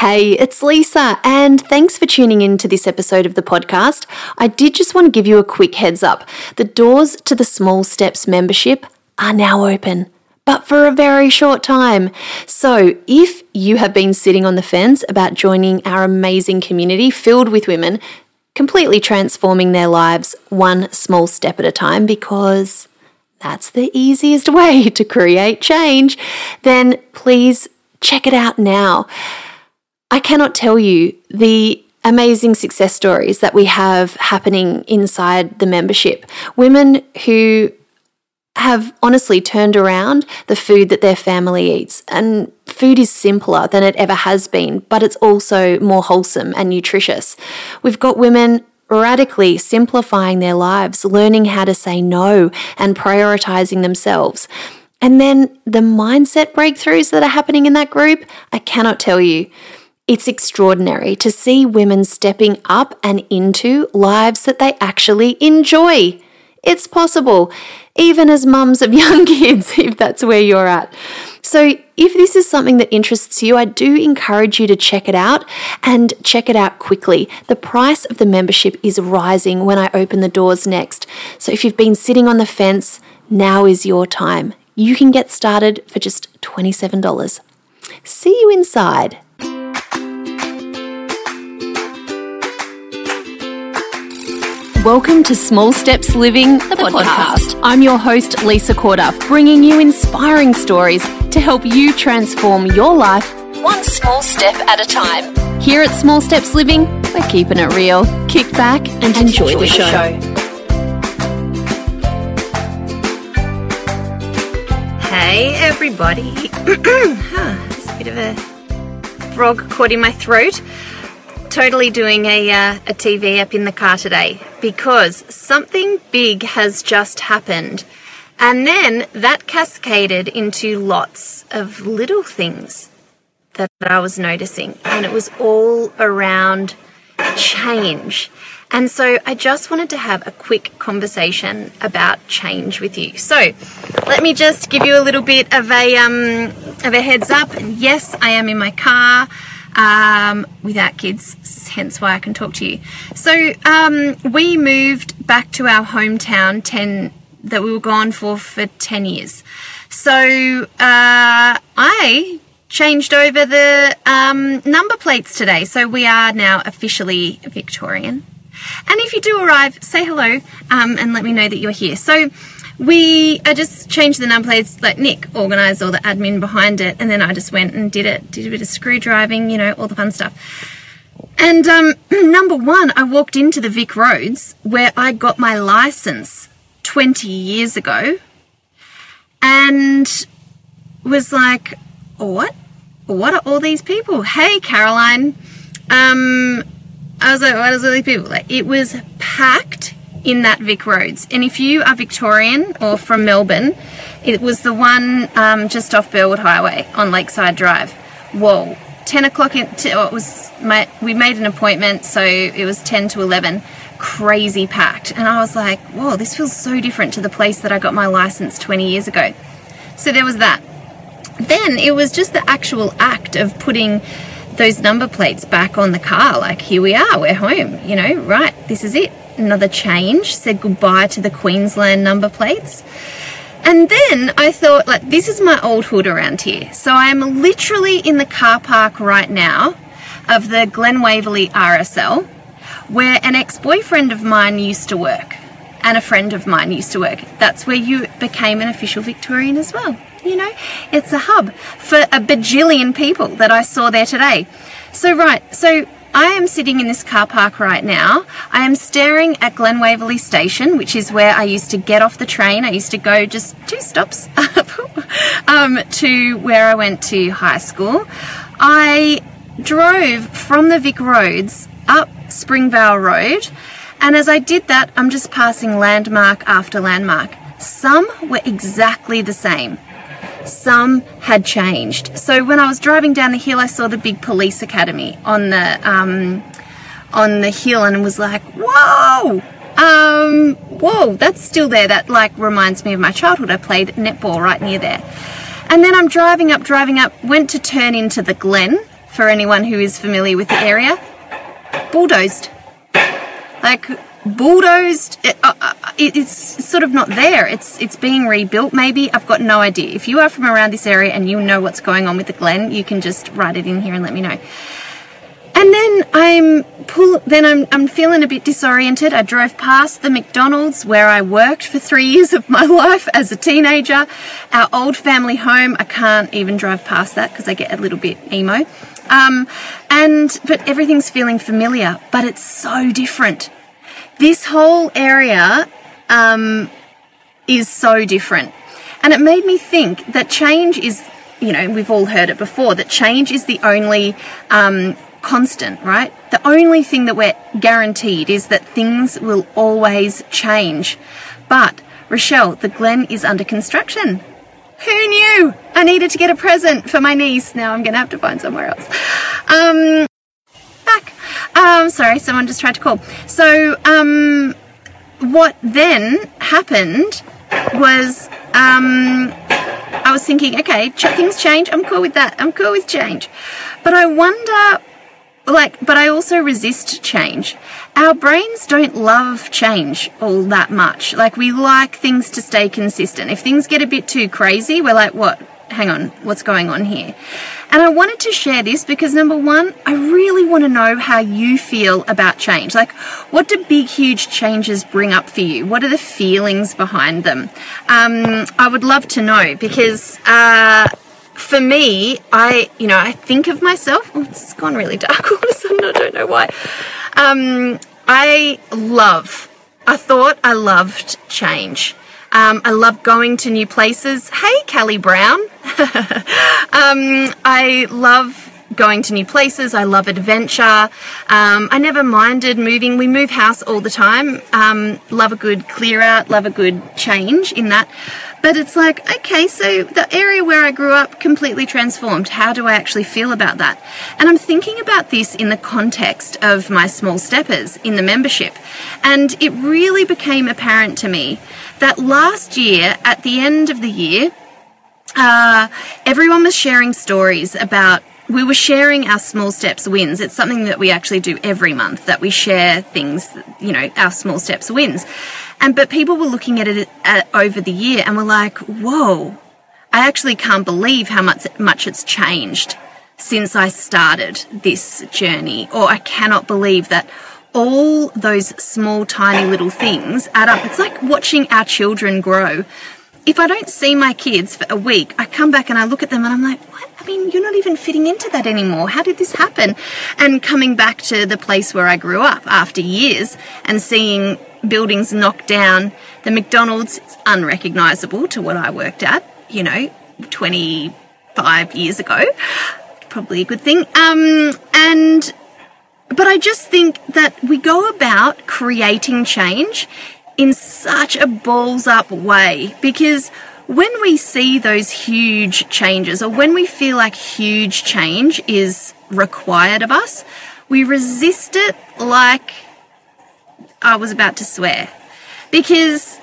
Hey, it's Lisa, and thanks for tuning in to this episode of the podcast. I did just want to give you a quick heads up. The doors to the Small Steps membership are now open, but for a very short time. So, if you have been sitting on the fence about joining our amazing community filled with women completely transforming their lives one small step at a time, because that's the easiest way to create change, then please check it out now. I cannot tell you the amazing success stories that we have happening inside the membership. Women who have honestly turned around the food that their family eats. And food is simpler than it ever has been, but it's also more wholesome and nutritious. We've got women radically simplifying their lives, learning how to say no and prioritizing themselves. And then the mindset breakthroughs that are happening in that group, I cannot tell you. It's extraordinary to see women stepping up and into lives that they actually enjoy. It's possible, even as mums of young kids, if that's where you're at. So, if this is something that interests you, I do encourage you to check it out and check it out quickly. The price of the membership is rising when I open the doors next. So, if you've been sitting on the fence, now is your time. You can get started for just $27. See you inside. Welcome to Small Steps Living, the, the podcast. podcast. I'm your host, Lisa Corduff, bringing you inspiring stories to help you transform your life one small step at a time. Here at Small Steps Living, we're keeping it real. Kick back and, and enjoy, enjoy, the show. The show. Hey, everybody. huh, a bit of a frog caught in my throat totally doing a, uh, a TV up in the car today because something big has just happened. And then that cascaded into lots of little things that I was noticing. And it was all around change. And so I just wanted to have a quick conversation about change with you. So let me just give you a little bit of a um, of a heads up. Yes, I am in my car um, without kids, hence why I can talk to you. So um, we moved back to our hometown 10 that we were gone for for 10 years. So uh, I changed over the um, number plates today. So we are now officially Victorian. And if you do arrive, say hello um, and let me know that you're here. So we I just changed the number plates. Like Nick organised all the admin behind it, and then I just went and did it. Did a bit of screw driving, you know, all the fun stuff. And um, number one, I walked into the VicRoads where I got my license 20 years ago, and was like, what? What are all these people? Hey, Caroline. Um, I was like, what is all these people? Like, it was packed in that VicRoads. And if you are Victorian or from Melbourne, it was the one um, just off Burwood Highway on Lakeside Drive. Whoa, 10 o'clock, in, oh, it was my, we made an appointment, so it was 10 to 11, crazy packed. And I was like, whoa, this feels so different to the place that I got my license 20 years ago. So there was that. Then it was just the actual act of putting those number plates back on the car. Like, here we are, we're home, you know, right, this is it another change, said goodbye to the Queensland number plates. And then I thought, like, this is my old hood around here. So I am literally in the car park right now of the Glen Waverley RSL, where an ex boyfriend of mine used to work and a friend of mine used to work. That's where you became an official Victorian as well. You know, it's a hub for a bajillion people that I saw there today. So, right, so I am sitting in this car park right now. I am staring at Glen Waverley Station, which is where I used to get off the train. I used to go just two stops up um, to where I went to high school. I drove from the VicRoads up Springvale Road, and as I did that, I'm just passing landmark after landmark. Some were exactly the same some had changed. So when I was driving down the hill, I saw the big police academy on the um, on the hill, and was like, "Whoa, um, whoa, that's still there." That like reminds me of my childhood. I played netball right near there. And then I'm driving up, driving up, went to turn into the Glen for anyone who is familiar with the area, bulldozed. Like bulldozed. It, uh, uh, it, it's sort of not there. It's it's being rebuilt. Maybe I've got no idea. If you are from around this area and you know what's going on with the Glen, you can just write it in here and let me know. And then I'm pull. Then I'm I'm feeling a bit disoriented. I drove past the McDonald's where I worked for three years of my life as a teenager. Our old family home. I can't even drive past that because I get a little bit emo. Um, and but everything's feeling familiar, but it's so different. This whole area um, is so different, and it made me think that change is. You know, we've all heard it before that change is the only um, constant, right? The only thing that we're guaranteed is that things will always change. But, Rochelle, the Glen is under construction. Who knew? I needed to get a present for my niece. Now I'm going to have to find somewhere else. Um, back. Um, sorry, someone just tried to call. So, um, what then happened was, um, I was thinking, okay, things change. I'm cool with that. I'm cool with change. But I wonder, like, but I also resist change. Our brains don't love change all that much. Like, we like things to stay consistent. If things get a bit too crazy, we're like, what? Hang on, what's going on here? And I wanted to share this because number one, I really want to know how you feel about change. Like, what do big, huge changes bring up for you? What are the feelings behind them? Um, I would love to know because, uh, for me, I, you know, I think of myself, oh, it's gone really dark all of a sudden, I don't know why. Um, I love, I thought I loved change. Um, I love going to new places. Hey, Kelly Brown. um, I love going to new places. I love adventure. Um, I never minded moving. We move house all the time. Um, love a good clear out, love a good change in that. But it's like, okay, so the area where I grew up completely transformed. How do I actually feel about that? And I'm thinking about this in the context of my small steppers in the membership. And it really became apparent to me that last year, at the end of the year, uh, everyone was sharing stories about we were sharing our small steps wins. It's something that we actually do every month that we share things, you know, our small steps wins. And but people were looking at it uh, over the year and were like, "Whoa, I actually can't believe how much much it's changed since I started this journey." Or I cannot believe that all those small tiny little things add up. It's like watching our children grow if I don't see my kids for a week, I come back and I look at them and I'm like, what? I mean, you're not even fitting into that anymore. How did this happen? And coming back to the place where I grew up after years and seeing buildings knocked down, the McDonald's is unrecognizable to what I worked at, you know, 25 years ago. Probably a good thing. Um, and, but I just think that we go about creating change in such a balls up way because when we see those huge changes or when we feel like huge change is required of us, we resist it like I was about to swear because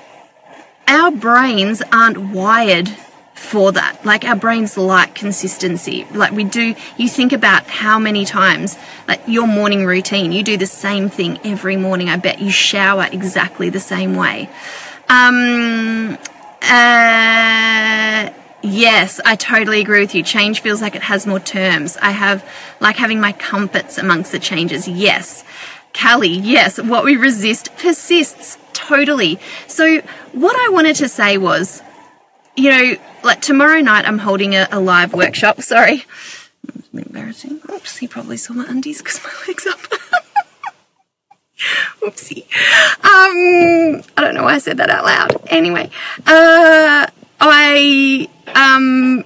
our brains aren't wired for that. Like our brains like consistency. Like we do, you think about how many times, like your morning routine, you do the same thing every morning. I bet you shower exactly the same way. Um, uh, yes, I totally agree with you. Change feels like it has more terms. I have like having my comforts amongst the changes. Yes. Callie, yes, what we resist persists totally. So, what I wanted to say was you know, like tomorrow night I'm holding a, a live workshop. Sorry. It's Embarrassing. Oops, he probably saw my undies because my leg's up. Whoopsie. Um, I don't know why I said that out loud. Anyway, uh, I um,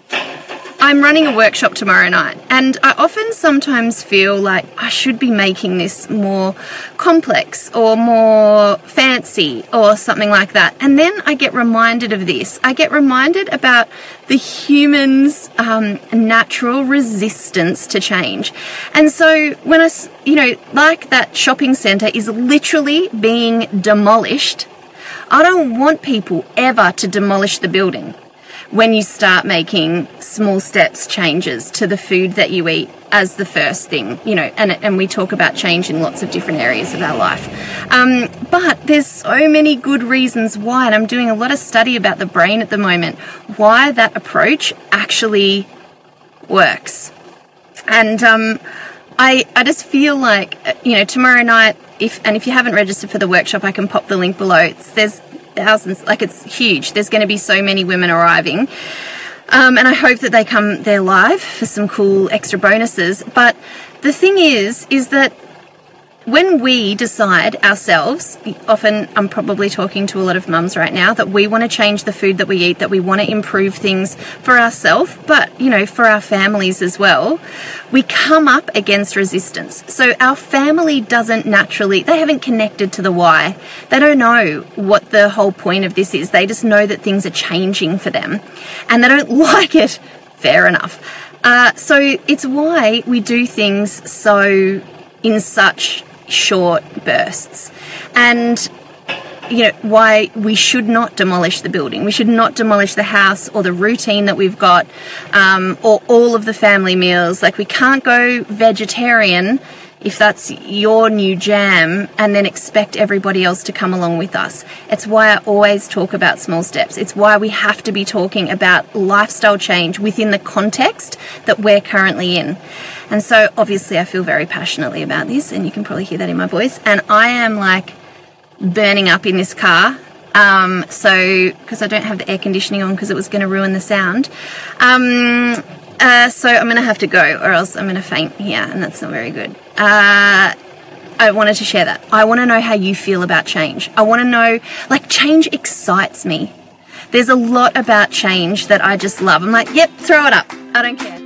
I'm running a workshop tomorrow night, and I often sometimes feel like I should be making this more complex or more fancy or something like that. And then I get reminded of this. I get reminded about the human's um, natural resistance to change. And so when I, you know, like that shopping centre is literally being demolished, I don't want people ever to demolish the building when you start making small steps changes to the food that you eat as the first thing, you know, and, and we talk about change in lots of different areas of our life. Um, but there's so many good reasons why, and I'm doing a lot of study about the brain at the moment, why that approach actually works. And um, I, I just feel like, you know, tomorrow night, if and if you haven't registered for the workshop, I can pop the link below. It's, there's thousands, like it's huge. There's going to be so many women arriving. Um, and I hope that they come there live for some cool extra bonuses. But the thing is, is that when we decide ourselves, often I'm probably talking to a lot of mums right now, that we want to change the food that we eat, that we want to improve things for ourselves, but you know, for our families as well, we come up against resistance. So our family doesn't naturally, they haven't connected to the why. They don't know what the whole point of this is. They just know that things are changing for them and they don't like it. Fair enough. Uh, so it's why we do things so in such short bursts. And you know why we should not demolish the building. We should not demolish the house or the routine that we've got, um, or all of the family meals. Like we can't go vegetarian if that's your new jam and then expect everybody else to come along with us. It's why I always talk about small steps. It's why we have to be talking about lifestyle change within the context that we're currently in. And so obviously I feel very passionately about this and you can probably hear that in my voice. And I am like burning up in this car. Um, so, because I don't have the air conditioning on because it was going to ruin the sound. Um, uh, so I'm going to have to go, or else I'm going to faint here, and that's not very good. Uh, I wanted to share that. I want to know how you feel about change. I want to know, like, change excites me. There's a lot about change that I just love. I'm like, yep, throw it up. I don't care.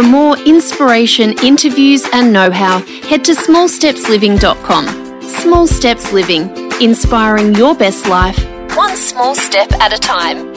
For more inspiration, interviews, and know how, head to smallstepsliving.com. Small Steps Living, inspiring your best life, one small step at a time.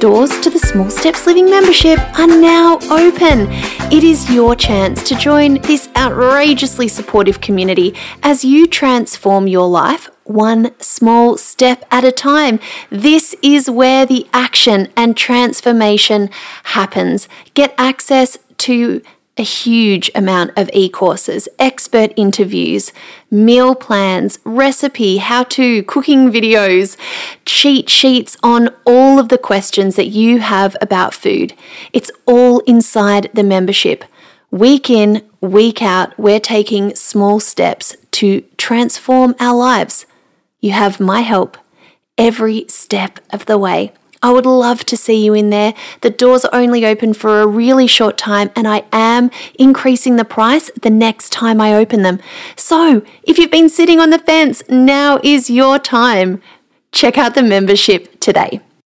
Doors to the Small Steps Living membership are now open. It is your chance to join this outrageously supportive community as you transform your life one small step at a time. This is where the action and transformation happens. Get access to a huge amount of e courses, expert interviews, meal plans, recipe, how to, cooking videos, cheat sheets on all of the questions that you have about food. It's all inside the membership. Week in, week out, we're taking small steps to transform our lives. You have my help every step of the way. I would love to see you in there. The doors are only open for a really short time, and I am increasing the price the next time I open them. So, if you've been sitting on the fence, now is your time. Check out the membership today.